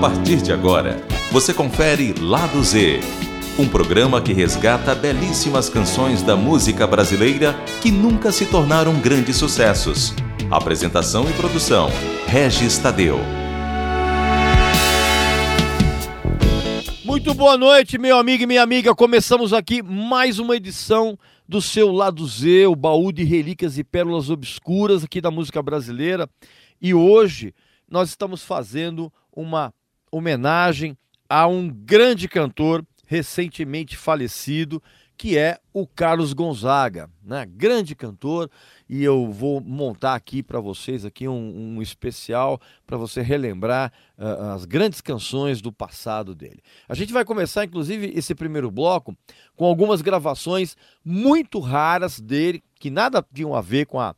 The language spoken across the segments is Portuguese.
partir de agora, você confere Lado Z, um programa que resgata belíssimas canções da música brasileira que nunca se tornaram grandes sucessos. Apresentação e produção: Regis Tadeu. Muito boa noite, meu amigo e minha amiga. Começamos aqui mais uma edição do seu Lado Z, o baú de relíquias e pérolas obscuras aqui da música brasileira. E hoje nós estamos fazendo uma homenagem a um grande cantor recentemente falecido, que é o Carlos Gonzaga, né? Grande cantor, e eu vou montar aqui para vocês aqui um, um especial para você relembrar uh, as grandes canções do passado dele. A gente vai começar, inclusive, esse primeiro bloco com algumas gravações muito raras dele, que nada tinham a ver com a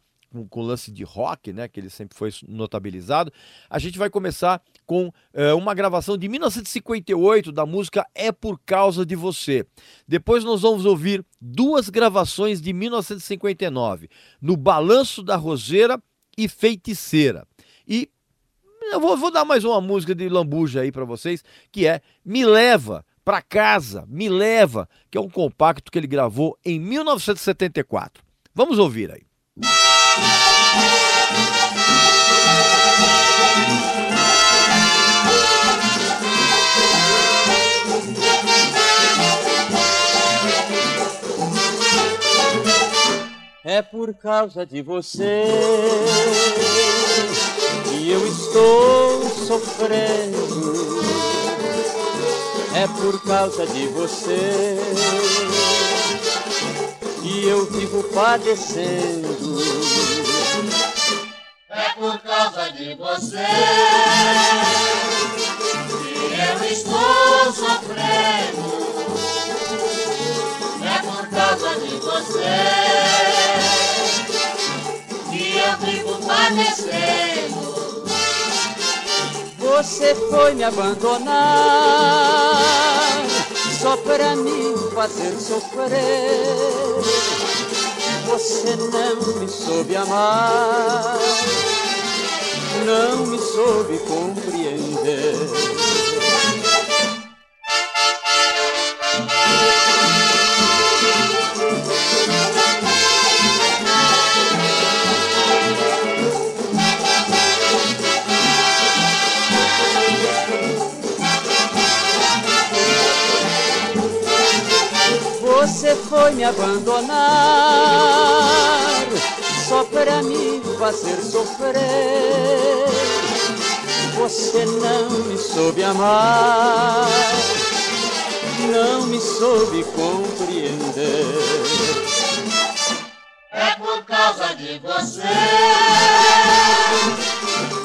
com, o lance de rock, né, que ele sempre foi notabilizado, a gente vai começar com é, uma gravação de 1958 da música É Por Causa de Você. Depois nós vamos ouvir duas gravações de 1959, No Balanço da Roseira e Feiticeira. E eu vou, vou dar mais uma música de Lambuja aí para vocês, que é Me Leva para Casa, Me Leva, que é um compacto que ele gravou em 1974. Vamos ouvir aí. É por causa de você que eu estou sofrendo. É por causa de você que eu vivo padecendo. É por causa de você que eu estou sofrendo. Causa de você que eu vivo padecendo. Você foi me abandonar só para me fazer sofrer. Você não me soube amar, não me soube compreender. Foi me abandonar só para me fazer sofrer. Você não me soube amar, não me soube compreender. É por causa de você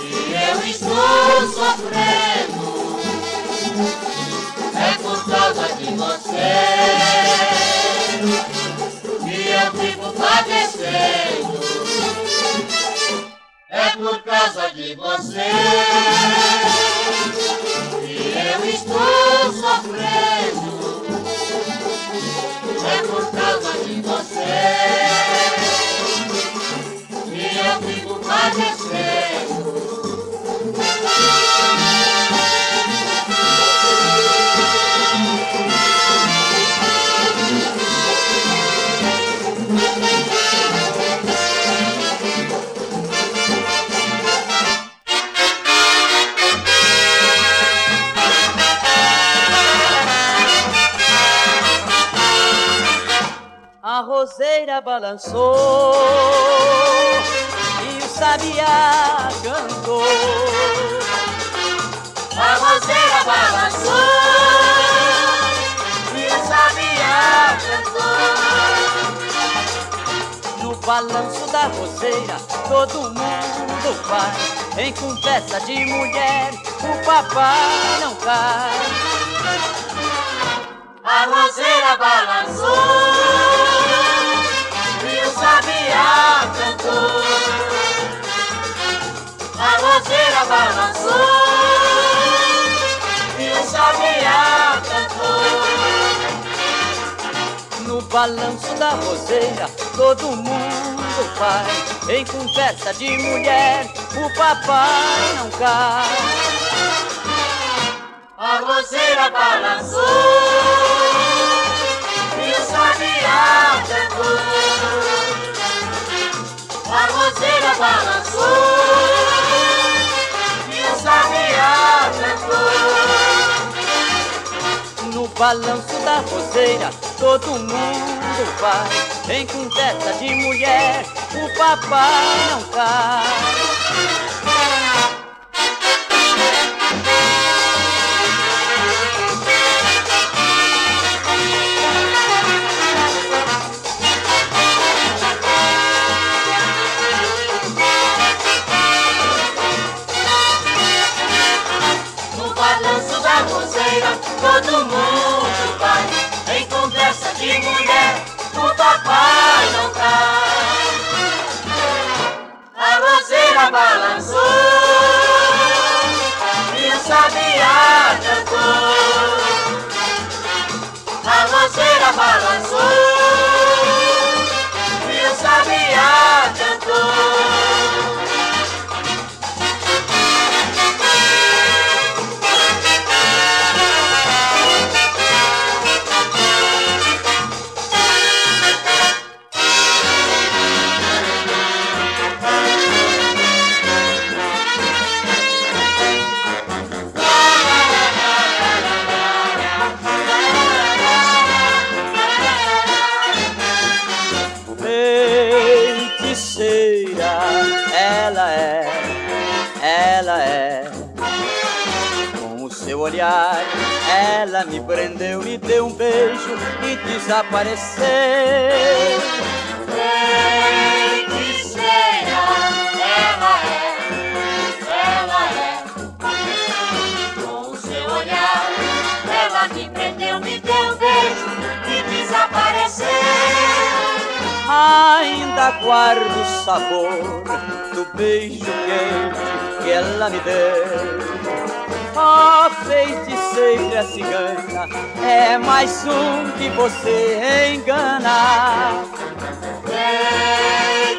que eu estou sofrendo. É por causa de você por causa de você que eu estou sofrendo. É por causa de você que eu vivo padecendo. Balançou e o sabiá cantou. A roseira balançou e o sabiá cantou. No balanço da roseira todo mundo vai. Em conversa de mulher o papai não cai. A roseira balançou cantou. A roseira balançou e o sabiá cantou. No balanço da roseira todo mundo vai. Em conversa de mulher o papai não cai. A roseira balançou e o sabiá cantou. A roseira balançou e o sabiá cantou. No balanço da roseira todo mundo vai Em conversa de mulher o papai não cai todo mundo vai em conversa de mulher, o papai não cai. A roseira balançou e o sabiá cantou. A roseira balançou e o sabiá cantou. Olhar. Ela me prendeu, me deu um beijo e desapareceu. Feiticeira, ela é, ela é. Com o seu olhar, ela me prendeu, me deu um beijo e desapareceu. Ainda guardo o sabor do beijo quente que ela me deu Oh, feiticeira cigana, é mais um que você engana.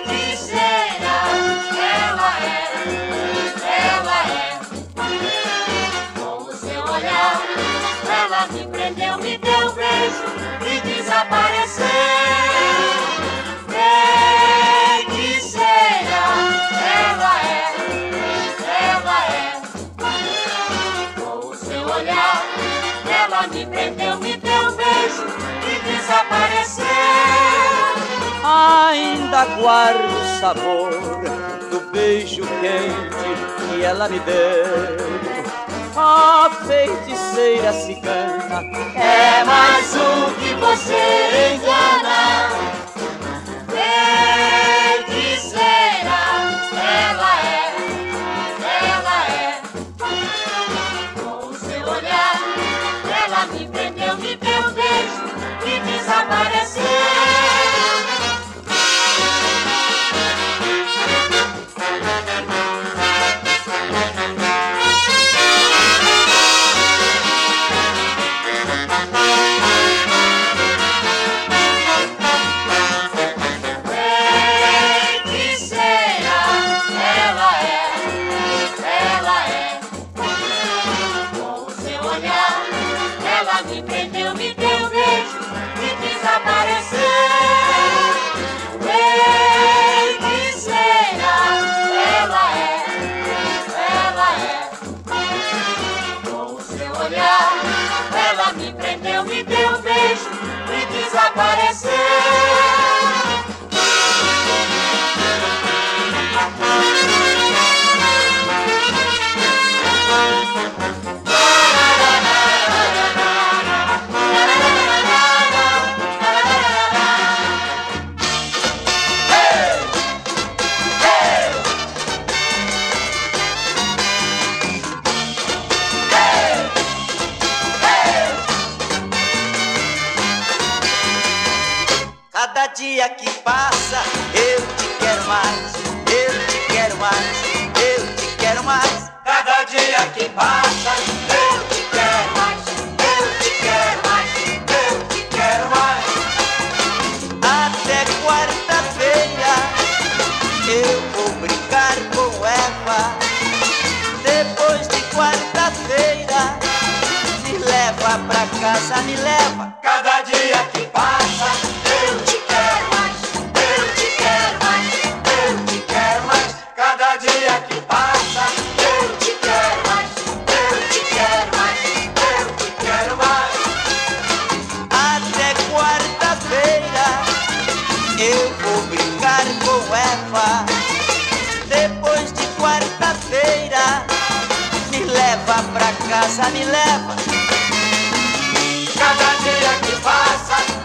Feiticeira, ela é, ela é. Com o seu olhar, ela me prendeu, me deu um beijo e desapareceu. Me prendeu, me deu um beijo e desapareceu. Ainda guardo o sabor do beijo quente que ela me deu. Ó oh, feiticeira cigana, é mais um que você engana. Passa me leva. Cada dia que passa, eu te quero mais, eu te quero mais, eu te quero mais. Cada dia que passa, eu te quero mais, eu te quero mais, eu te quero mais. Até quarta-feira eu vou brincar com Eva. Depois de quarta-feira, me leva pra casa, me leva. Passa,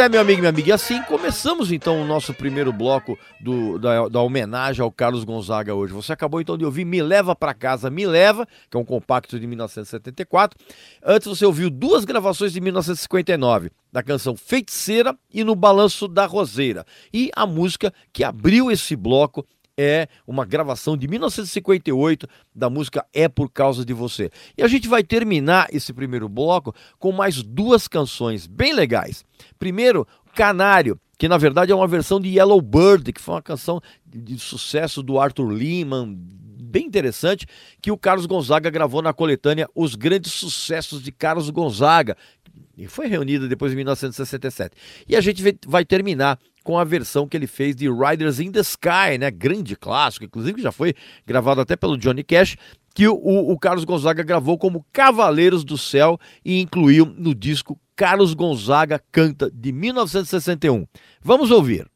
é, meu amigo e minha amiga, e assim começamos então o nosso primeiro bloco do- da, da homenagem ao Carlos Gonzaga hoje. Você acabou então de ouvir Me Leva Pra Casa, Me Leva, que é um compacto de 1974. Antes você ouviu duas gravações de 1959, da canção Feiticeira e No Balanço da Roseira. E a música que abriu esse bloco é uma gravação de 1958 da música É Por Causa de Você. E a gente vai terminar esse primeiro bloco com mais duas canções bem legais. Primeiro, Canário, que na verdade é uma versão de Yellow Bird, que foi uma canção de, sucesso do Arthur Lehman, bem interessante, que o Carlos Gonzaga gravou na coletânea Os Grandes Sucessos de Carlos Gonzaga, e foi reunida depois de 1967. E a gente vai terminar com a versão que ele fez de Riders in the Sky, né? Grande clássico, inclusive que já foi gravado até pelo Johnny Cash, que o, o- Carlos Gonzaga gravou como Cavaleiros do Céu e incluiu no disco Carlos Gonzaga Canta de 1961. Vamos ouvir.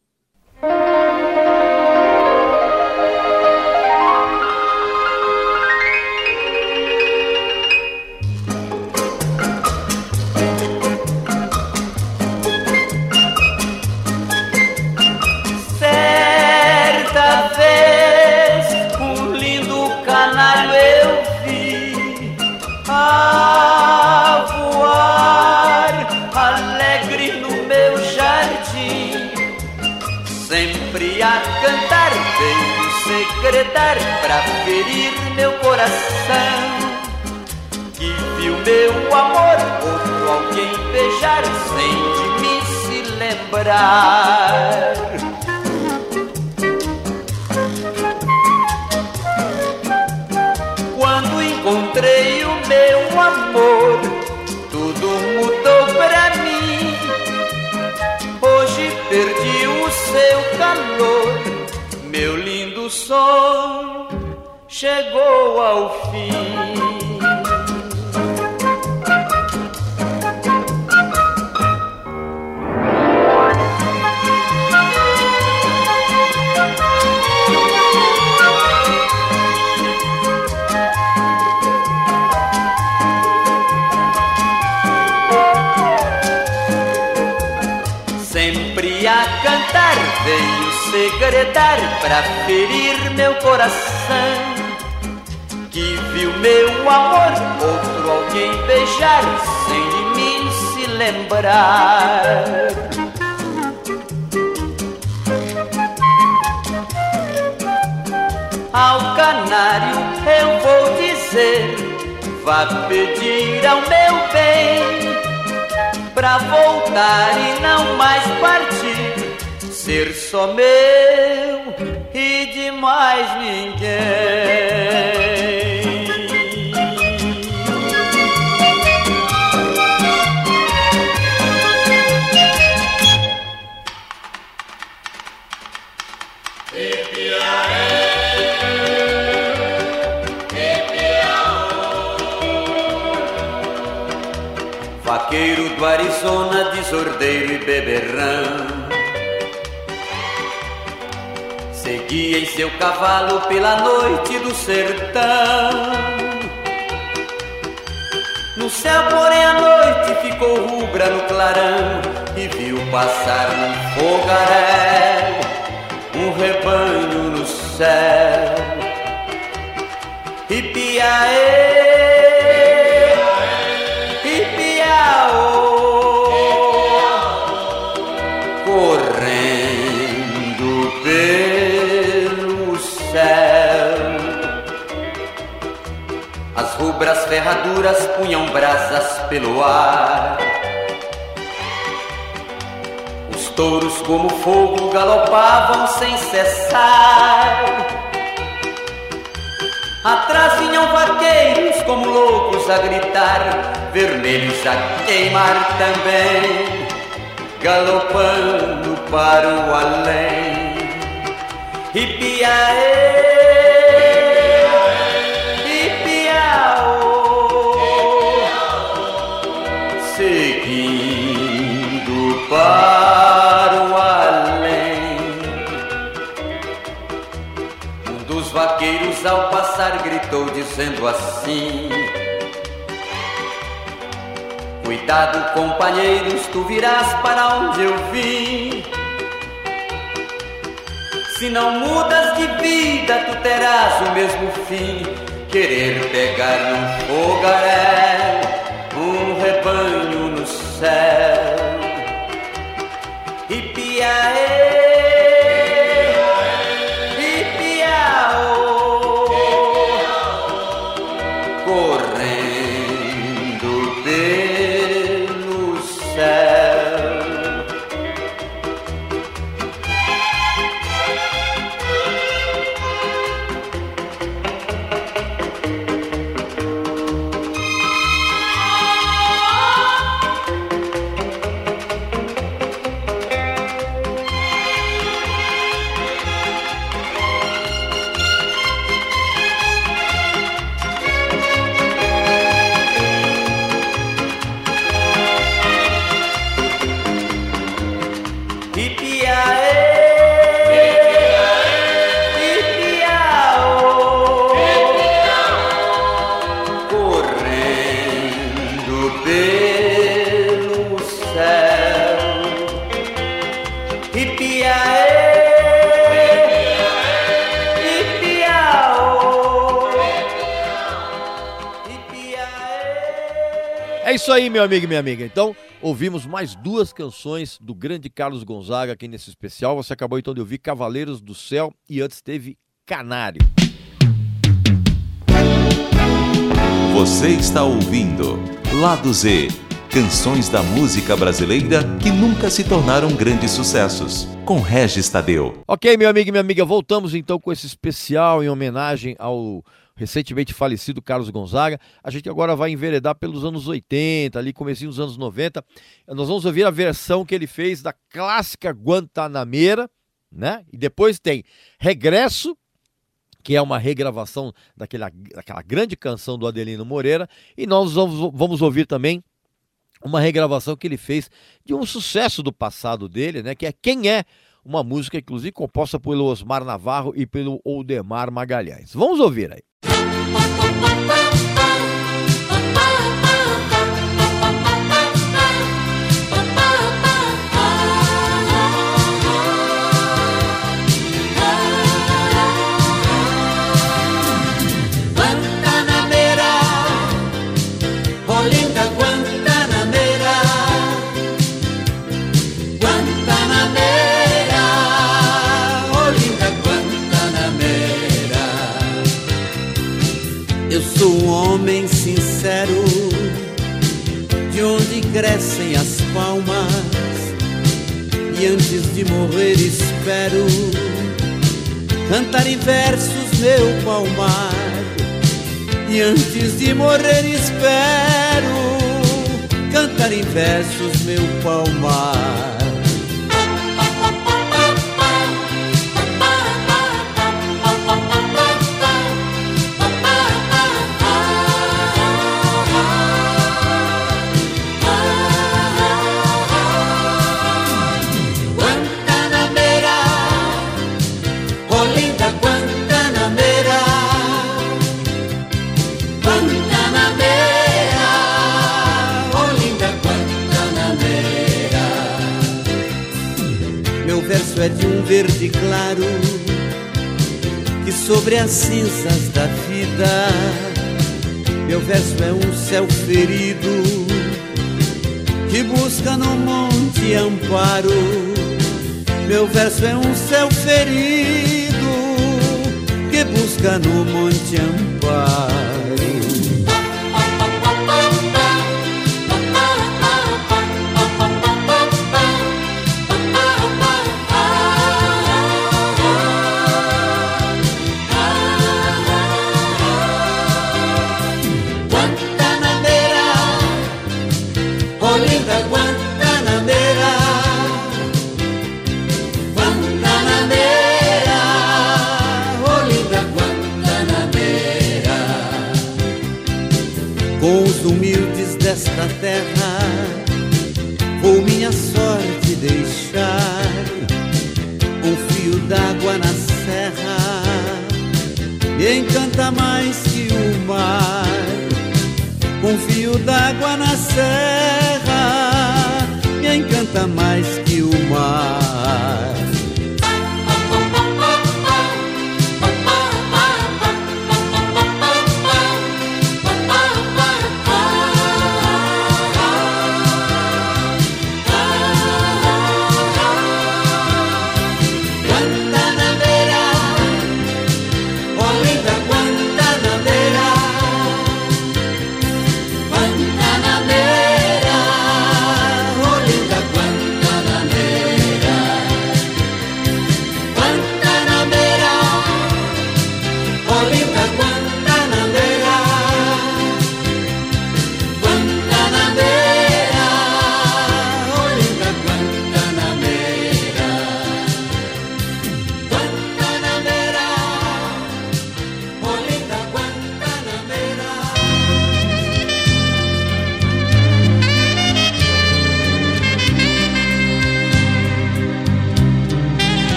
Secretar pra ferir meu coração. Que viu meu amor outro alguém beijar sem de mim se lembrar. Sonho chegou ao fim. Ferir meu coração. Que viu meu amor outro alguém beijar sem de mim se lembrar. Ao canário eu vou dizer, vá pedir ao meu bem pra voltar e não mais partir, ser só meu e de mais ninguém. vaqueiro do Arizona, desordeiro e beberrão. Seguia em seu cavalo pela noite do sertão. No céu, porém, a noite ficou rubra no clarão e viu passar num fogaréu um rebanho no céu. E piaê, ferraduras punham brasas pelo ar. Os touros, como fogo, galopavam sem cessar. Atrás vinham vaqueiros como loucos a gritar, vermelhos a queimar também, galopando para o além. E passar gritou dizendo assim: Cuidado, companheiros, tu virás para onde eu vim. Se não mudas de vida, tu terás o mesmo fim. Querer pegar num fogaréu isso aí, meu amigo e minha amiga. Então, ouvimos mais duas canções do grande Carlos Gonzaga aqui nesse especial. Você acabou então de ouvir Cavaleiros do Céu e antes teve Canário. Você está ouvindo Lado Z Canções da música brasileira que nunca se tornaram grandes sucessos. Com Regis Tadeu. Ok, meu amigo e minha amiga, voltamos então com esse especial em homenagem ao recentemente falecido Carlos Gonzaga. A gente agora vai enveredar pelos anos 80, ali comecinho dos anos 90. Nós vamos ouvir a versão que ele fez da clássica Guantanameira, né? E depois tem Regresso, que é uma regravação daquela, daquela grande canção do Adelino Moreira. E nós vamos, vamos ouvir também uma regravação que ele fez de um sucesso do passado dele, né? Que é Quem é? Uma música, inclusive, composta pelo Osmar Navarro e pelo Oldemar Magalhães. Vamos ouvir aí. Sou um homem sincero, de onde crescem as palmas, e antes de morrer espero cantar em versos meu palmar. E antes de morrer espero cantar em versos meu palmar. Sobre as cinzas da vida meu verso é um céu ferido que busca no monte amparo. Meu verso é um céu ferido que busca no monte amparo.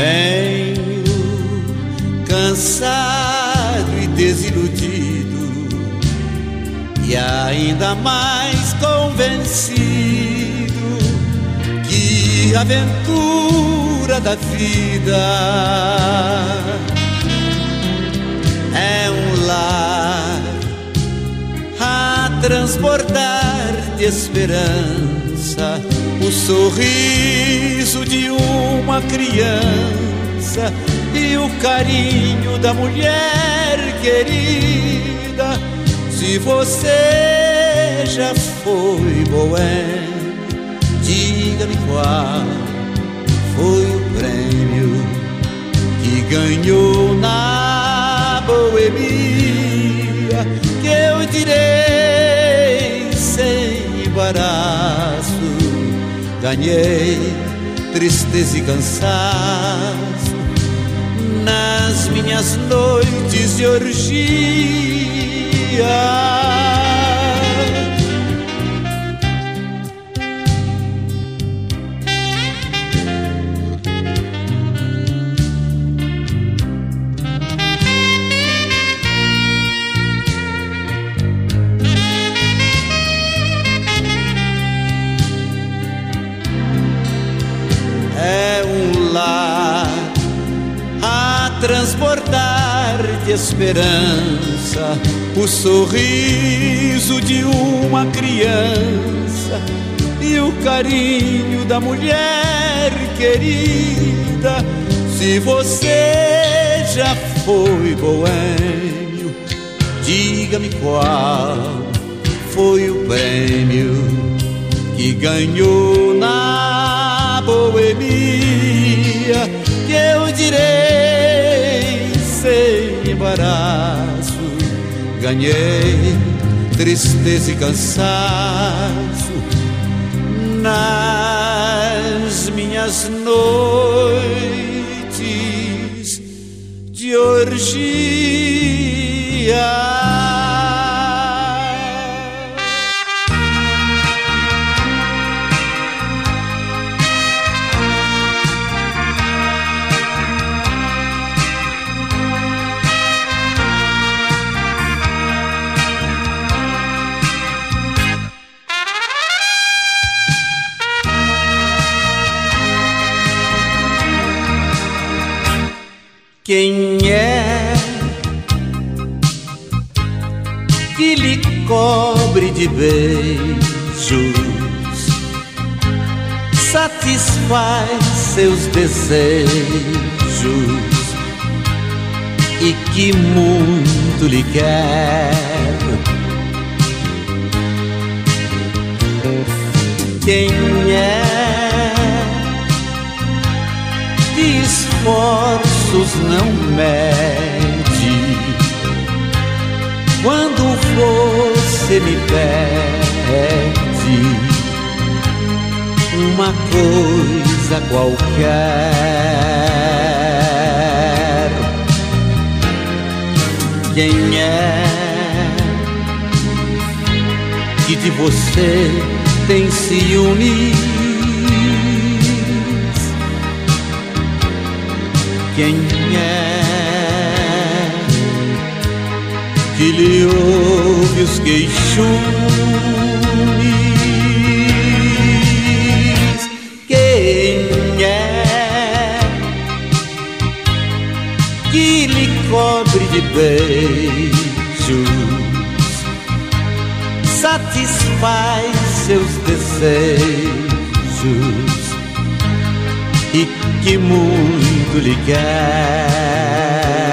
Venho cansado e desiludido, e ainda mais convencido que a aventura da vida é um lar transbordar de esperança o sorriso de uma criança e o carinho da mulher querida. Se você já foi boêmio, diga-me qual foi o prêmio que ganhou na boemia que eu direi sem embaraço. Ganhei tristeza e cansaço nas minhas noites de orgia. Esperança, o sorriso de uma criança e o carinho da mulher querida. Se você já foi boêmio, diga-me qual foi o prêmio que ganhou na boemia que eu direi sem embaraço. Ganhei tristeza e cansaço. Nas minhas noites de orgia Quem é que lhe cobre de beijos, satisfaz seus desejos e que muito lhe quer? Quem é que esforça passos não mede. Quando você me pede uma coisa qualquer, quem é que de você tem ciúme? Quem é que lhe ouve os queixumes, quem é que lhe cobre de beijos, satisfaz seus desejos? E que muito lhe quer.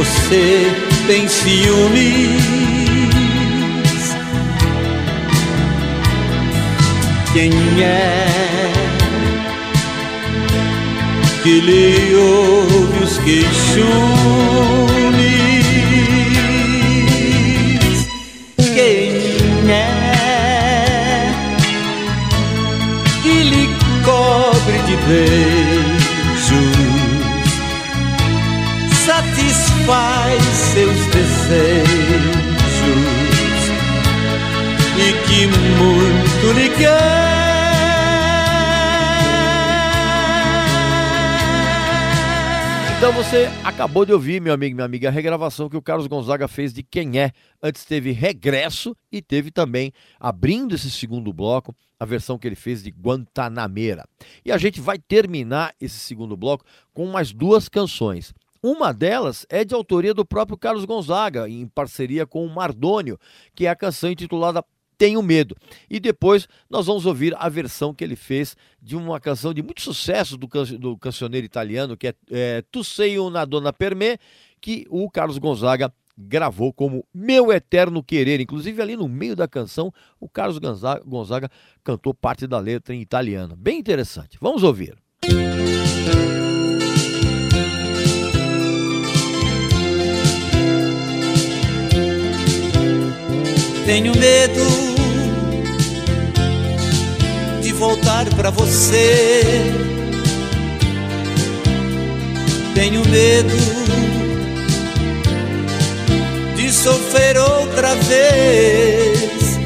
Você tem ciúmes. Quem é que lhe ouve os queixumes? Muito lhe quer. Então você acabou de ouvir, meu amigo e minha amiga, a regravação que o Carlos Gonzaga fez de Quem É. Antes teve Regresso e teve também, abrindo esse segundo bloco, a versão que ele fez de Guantanameira. E a gente vai terminar esse segundo bloco com mais duas canções. Uma delas é de autoria do próprio Carlos Gonzaga, em parceria com o Mardônio, que é a canção intitulada tenho Medo. E depois nós vamos ouvir a versão que ele fez de uma canção de muito sucesso do, can do cancioneiro italiano, que é, é Tu sei una donna per me, que o Carlos Gonzaga gravou como Meu Eterno Querer. Inclusive, ali no meio da canção, o Carlos Gonzaga, Gonzaga cantou parte da letra em italiano. Bem interessante. Vamos ouvir. Tenho medo voltar para você. Tenho medo de sofrer outra vez.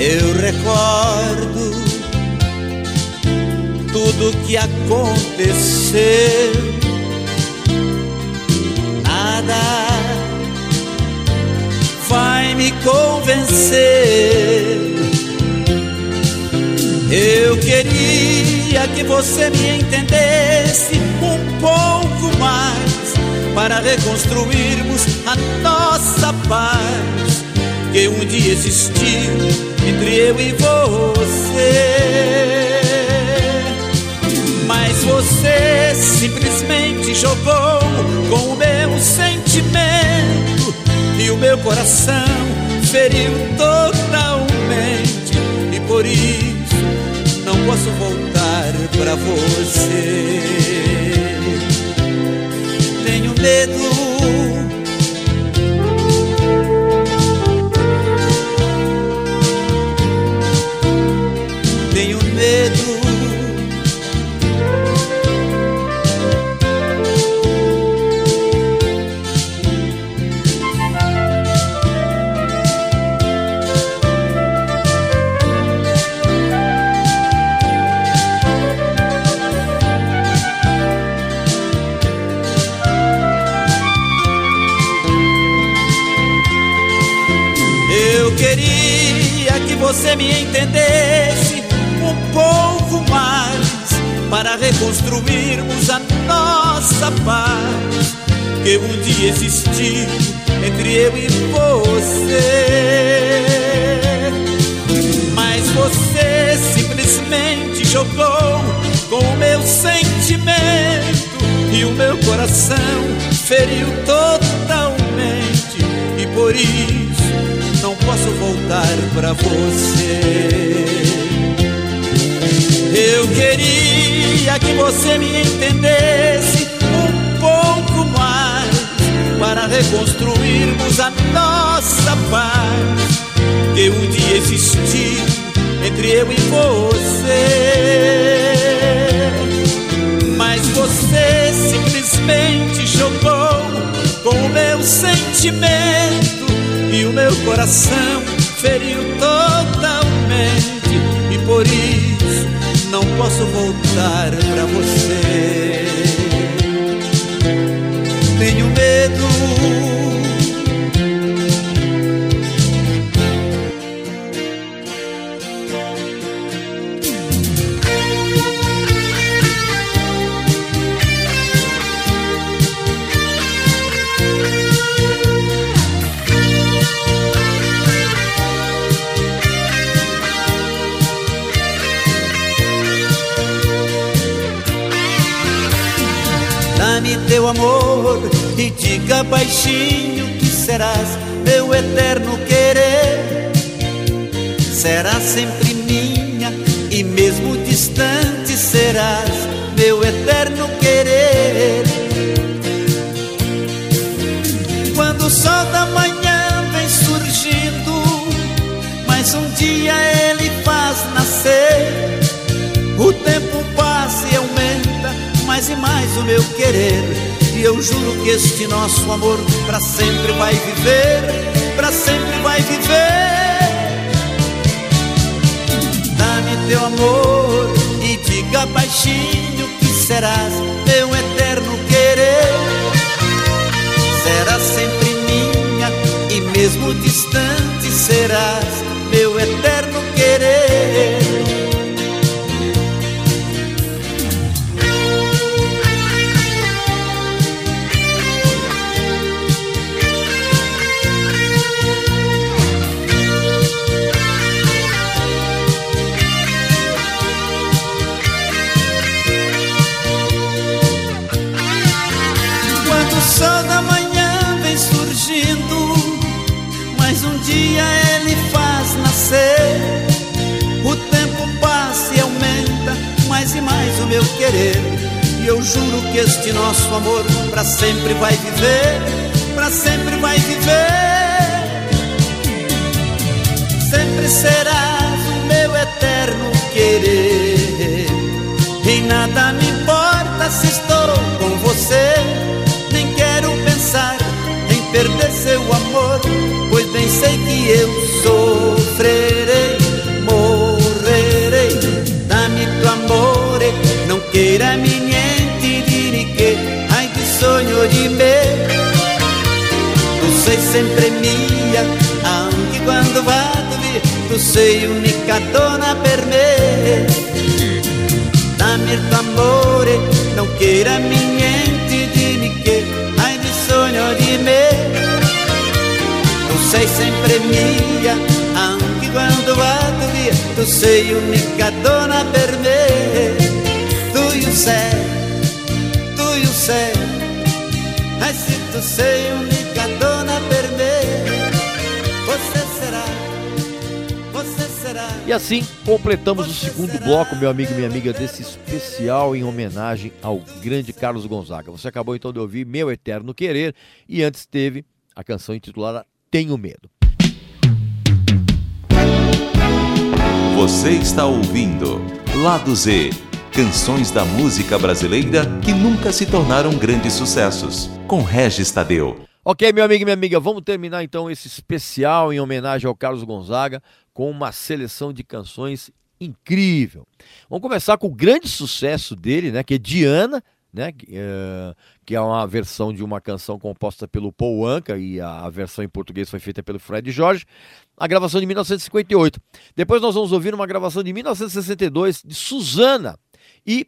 Eu recordo tudo que aconteceu. Nada convencer. Queria que você me entendesse um pouco mais para reconstruirmos a nossa paz que um dia existiu entre eu e você. Mas você simplesmente jogou com o meu sentimento e o meu coração feriu totalmente. E por isso não posso voltar pra você. Tenho medo você me entendesse um pouco mais para reconstruirmos a nossa paz que um dia existiu entre eu e você. Mas você simplesmente jogou com o meu sentimento e o meu coração feriu totalmente e por isso voltar pra você. Eu queria que você me entendesse um pouco mais para reconstruirmos a nossa paz que um dia existiu entre eu e você. Mas você simplesmente jogou com o meu sentimento e o meu coração feriu totalmente e por isso não posso voltar pra você. Teu amor e diga baixinho que serás meu eterno querer. Serás sempre minha e mesmo distante serás meu eterno querer. Quando o sol da manhã vem surgindo, mais um dia ele faz nascer. O tempo passa e aumenta mais e mais o meu querer e eu juro que este nosso amor para sempre vai viver, para sempre vai viver. Dá-me teu amor e diga baixinho que serás meu eterno querer. Serás sempre minha e mesmo distante serás meu eterno querer. E eu juro que este nosso amor para sempre vai viver, para sempre vai viver. Sempre serás o meu eterno querer. Em nada me importa se estou com você, nem quero pensar em perder seu amor, pois bem sei que eu sofrerei, morrerei. Bisogno di me. Tu sei sempre mia, anche tu sei unica donna per me. Dammi il tuo amore, non chiedermi niente, dimmi che hai bisogno di me. Tu sei sempre mia, anche quando vado via, tu sei unica donna per me. Tu sei, tu sei, e se tu sei unica E assim completamos o segundo bloco, meu amigo e minha amiga, desse especial em homenagem ao grande Carlos Gonzaga. Você acabou então de ouvir Meu Eterno Querer e antes teve a canção intitulada Tenho Medo. Você está ouvindo Lado Z Canções da música brasileira que nunca se tornaram grandes sucessos. Com Regis Tadeu. Ok, meu amigo e minha amiga, vamos terminar então esse especial em homenagem ao Carlos Gonzaga com uma seleção de canções incrível. Vamos começar com o grande sucesso dele, né, que é Diana, né, que, eh, é uma versão de uma canção composta pelo Paul Anka e a, versão em português foi feita pelo Fred Jorge, a gravação de 1958. Depois nós vamos ouvir uma gravação de 1962 de Suzana e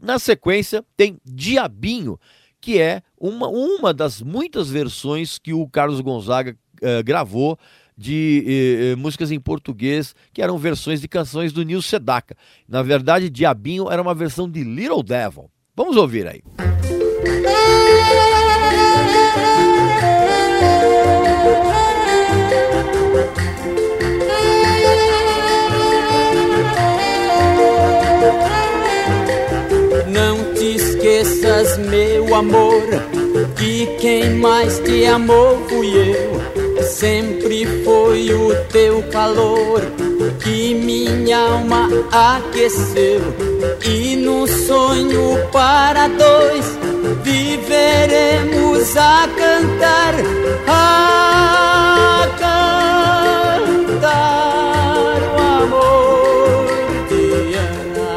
na sequência tem Diabinho, que é uma, uma das muitas versões que o Carlos Gonzaga eh, gravou de eh, eh, músicas em português, que eram versões de canções do Nil Sedaka. Na verdade, Diabinho era uma versão de Little Devil. Vamos ouvir aí. Não te esqueças, meu amor, que quem mais te amou fui eu. Sempre foi o teu calor que minha alma aqueceu. E no sonho para dois viveremos a cantar, a cantar o amor de Ana.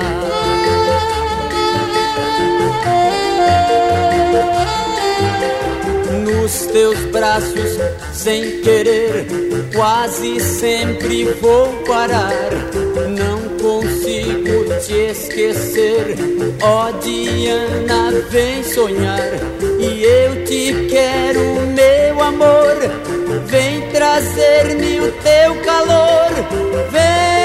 Nos teus braços, sem querer, quase sempre vou parar. Não consigo te esquecer, ó Diana, vem sonhar. E eu te quero, meu amor, vem trazer-me o teu calor. Vem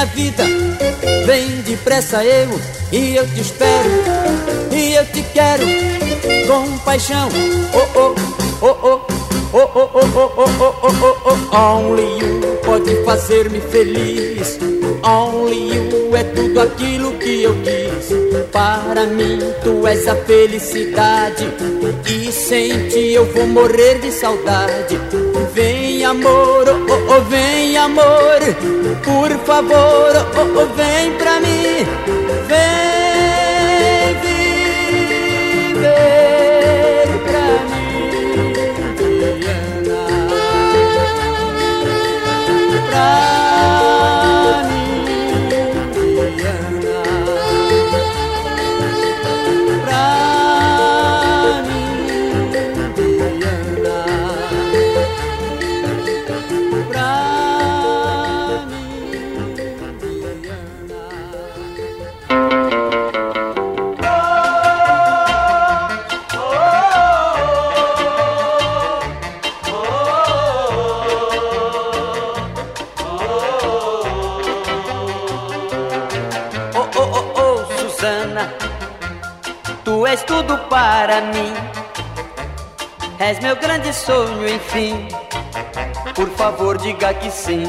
minha vida, vem depressa eu e eu te espero e eu te quero com paixão. Oh oh oh oh oh oh oh oh oh oh oh oh Only you pode fazer-me feliz. Only you é tudo aquilo que eu quis. Para mim tu és a felicidade e sem ti eu vou morrer de saudade. Amor, oh, oh, oh, vem amor, por favor, oh, oh, vem pra mim, vem para mim. És meu grande sonho, enfim. Por favor, diga que sim.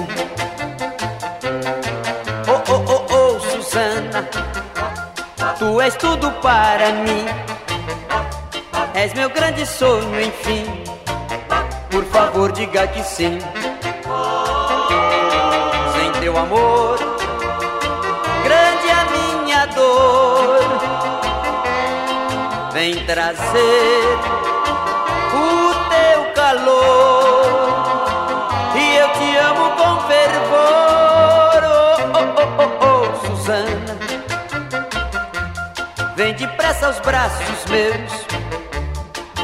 Oh, oh, oh, oh, Susana, tu és tudo para mim. És meu grande sonho, enfim. Por favor, diga que sim. Sem teu amor, vem trazer o teu calor e eu te amo com fervor, oh, oh, oh, oh Susana. Vem depressa aos braços meus,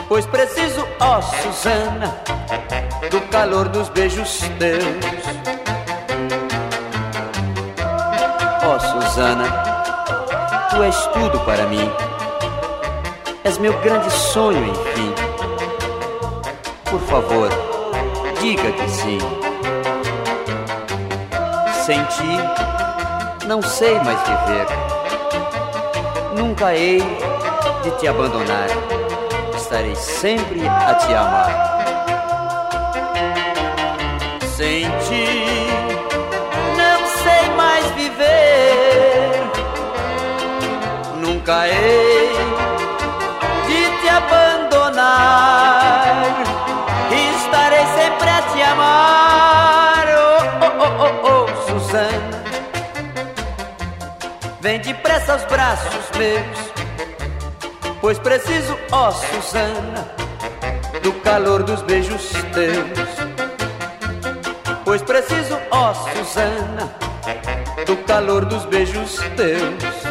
pois preciso, ó oh, Susana, do calor dos beijos teus. Ó oh, Susana, tu és tudo para mim és meu grande sonho, enfim. Por favor, diga que sim. Sem ti, não sei mais viver. Nunca hei de te abandonar. Estarei sempre a te amar. Sem ti, não sei mais viver. Nunca hei amar. Oh, oh, oh, oh, oh, Susana. Vem depressa aos braços meus, pois preciso, ó Susana, do calor dos beijos teus. Pois preciso, ó Susana, do calor dos beijos teus.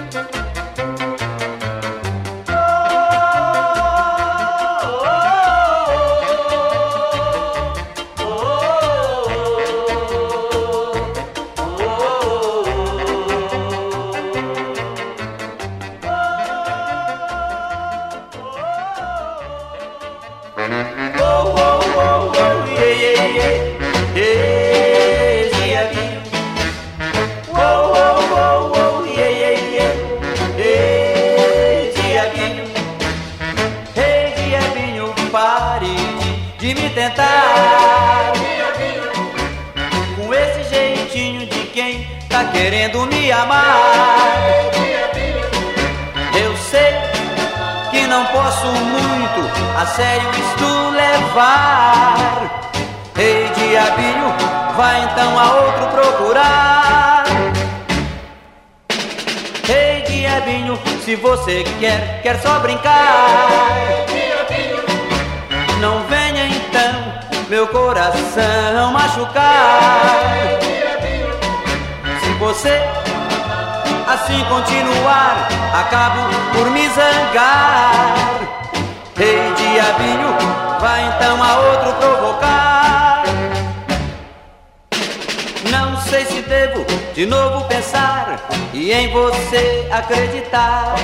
E em você acreditar.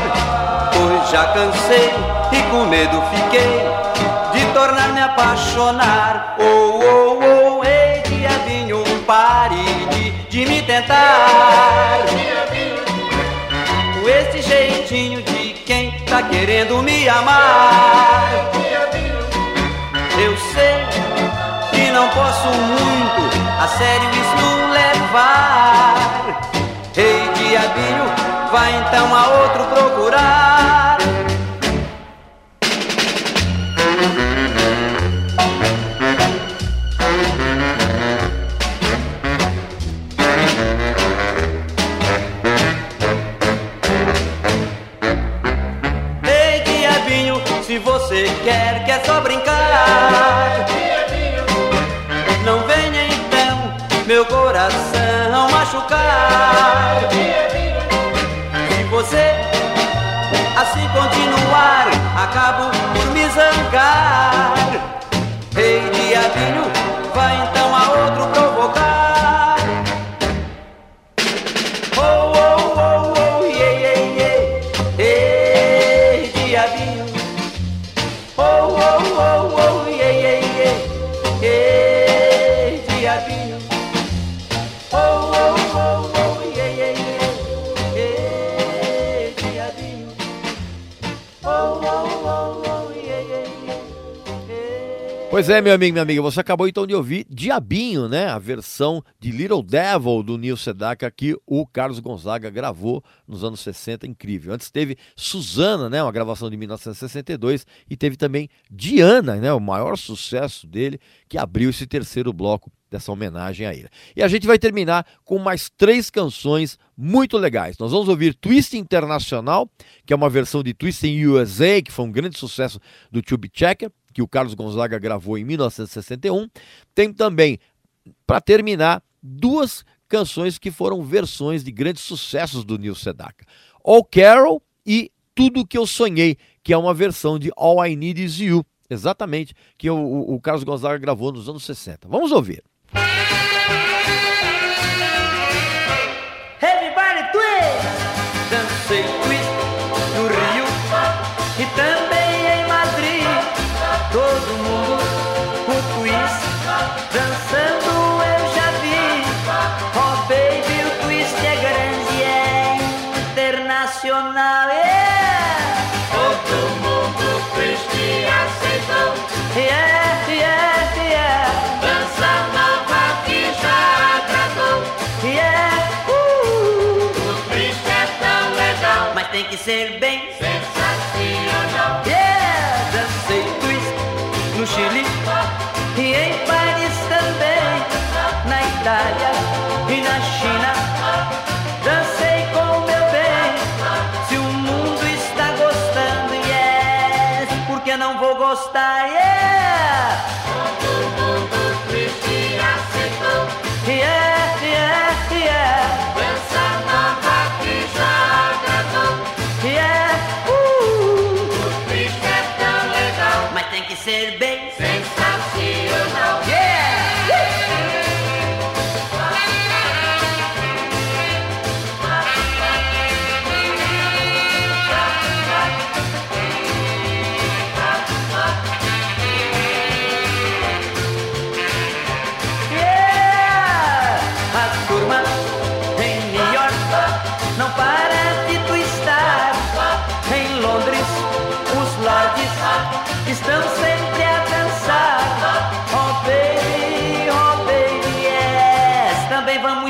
Pois já cansei e com medo fiquei de tornar-me apaixonar. Oh, oh, oh, ei, diabinho, pare de, de me tentar. Com esse jeitinho de quem tá querendo me amar. Eu sei que não posso muito a sério isto levar. Então a outro procurar. Diabinho, Pois é, meu amigo, minha amiga, você acabou então de ouvir Diabinho, né? A versão de Little Devil do Neil Sedaka que o Carlos Gonzaga gravou nos anos 60, incrível. Antes teve Susana, né? Uma gravação de 1962 e teve também Diana, né? O maior sucesso dele que abriu esse terceiro bloco dessa homenagem a ele. E a gente vai terminar com mais três canções muito legais. Nós vamos ouvir Twist Internacional, que é uma versão de Twist in USA, que foi um grande sucesso do Tube Checker, que o Carlos Gonzaga gravou em 1961. Tem também, para terminar, duas canções que foram versões de grandes sucessos do Neil Sedaka. All Carol e Tudo Que Eu Sonhei, que é uma versão de All I Need Is You, exatamente, que o, o, Carlos Gonzaga gravou nos anos 60. Vamos ouvir. Everybody twist! Dancei twist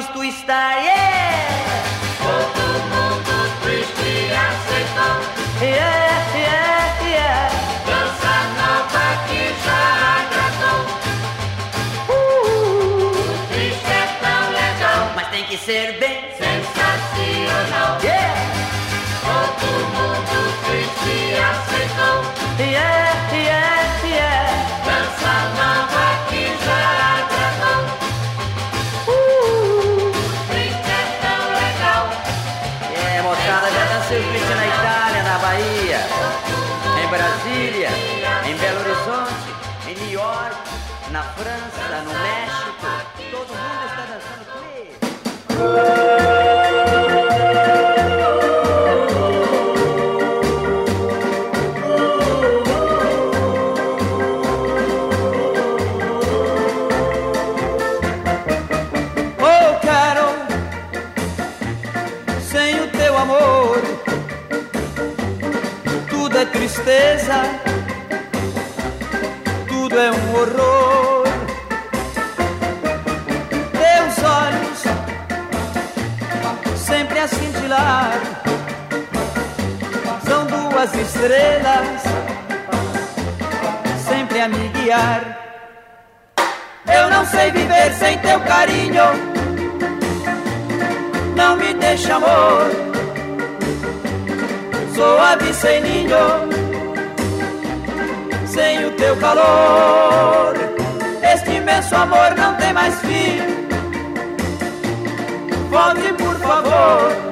Também vamos tristeza, tudo é um horror. São duas estrelas sempre a me guiar. Eu não sei viver sem teu carinho. Não me deixa, amor. Sou ave sem ninho. Sem o teu calor. Este imenso amor não tem mais fim. Volte, por favor.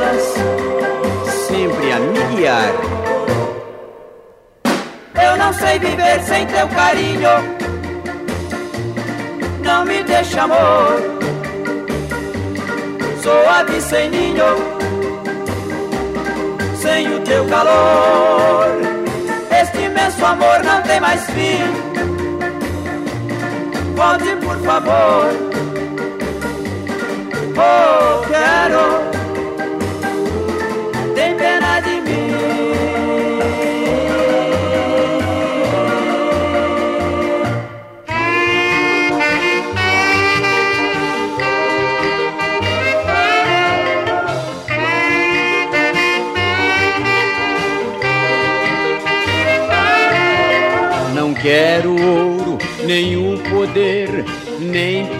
guiar. Eu não sei viver sem teu carinho não me deixa amor. Sou ave sem ninho, sem o teu calor. Este imenso amor não tem mais fim. Volte, por favor. Oh, quero.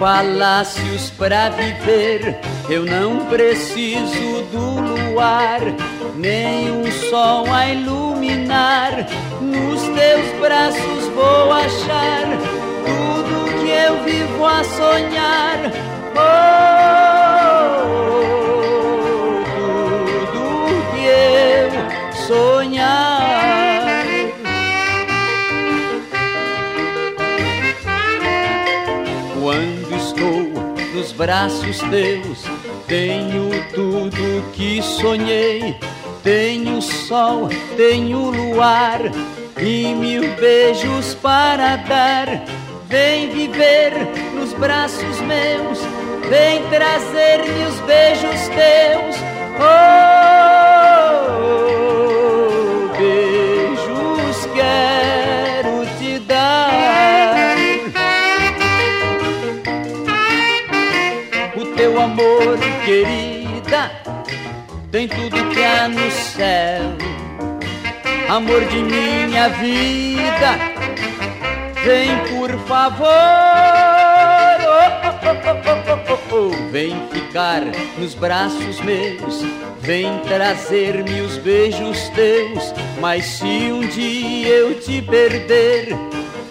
Palácios para viver. Eu não preciso do luar, nem um sol a iluminar. Nos teus braços vou achar tudo que eu vivo a sonhar. Oh, braços teus, tenho tudo que sonhei. Tenho sol, tenho luar e mil beijos para dar. Vem viver nos braços meus, vem trazer-me os beijos teus. Oh, querida, tem tudo que há no céu. Amor de minha vida, vem por favor. Oh, oh, oh, oh, oh, oh. Vem ficar nos braços meus, vem trazer-me os beijos teus. Mas se um dia eu te perder,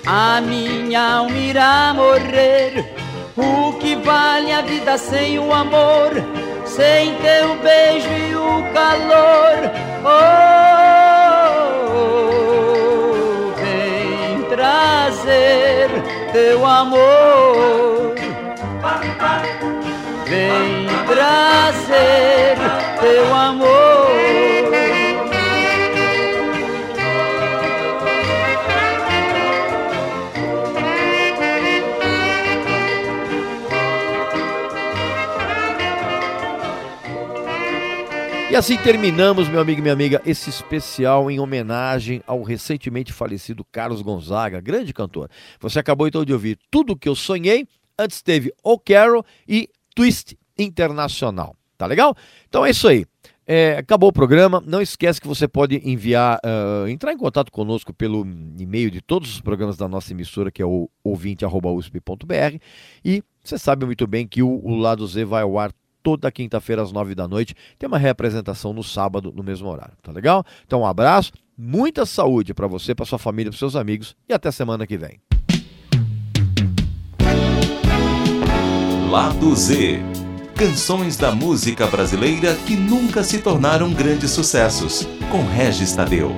a minha alma irá morrer. O que vale a vida sem o amor, sem teu beijo e o calor? Oh, vem trazer teu amor. Vem trazer teu amor. E assim terminamos, meu amigo e minha amiga, esse especial em homenagem ao recentemente falecido Carlos Gonzaga, grande cantor. Você acabou então de ouvir Tudo Que Eu Sonhei, antes teve O Carol e Twist Internacional. Tá legal? Então é isso aí. É, acabou o programa. Não esquece que você pode enviar, uh, entrar em contato conosco pelo e-mail de todos os programas da nossa emissora, que é o ouvinte.usp.br. E você sabe muito bem que o, o Lado Z vai ao ar toda quinta-feira às nove da noite. Tem uma reapresentação no sábado, no mesmo horário. Tá legal? Então, um abraço, muita saúde para você, para sua família, para seus amigos e até semana que vem. Lado Z. Canções da música brasileira que nunca se tornaram grandes sucessos. Com Regis Tadeu.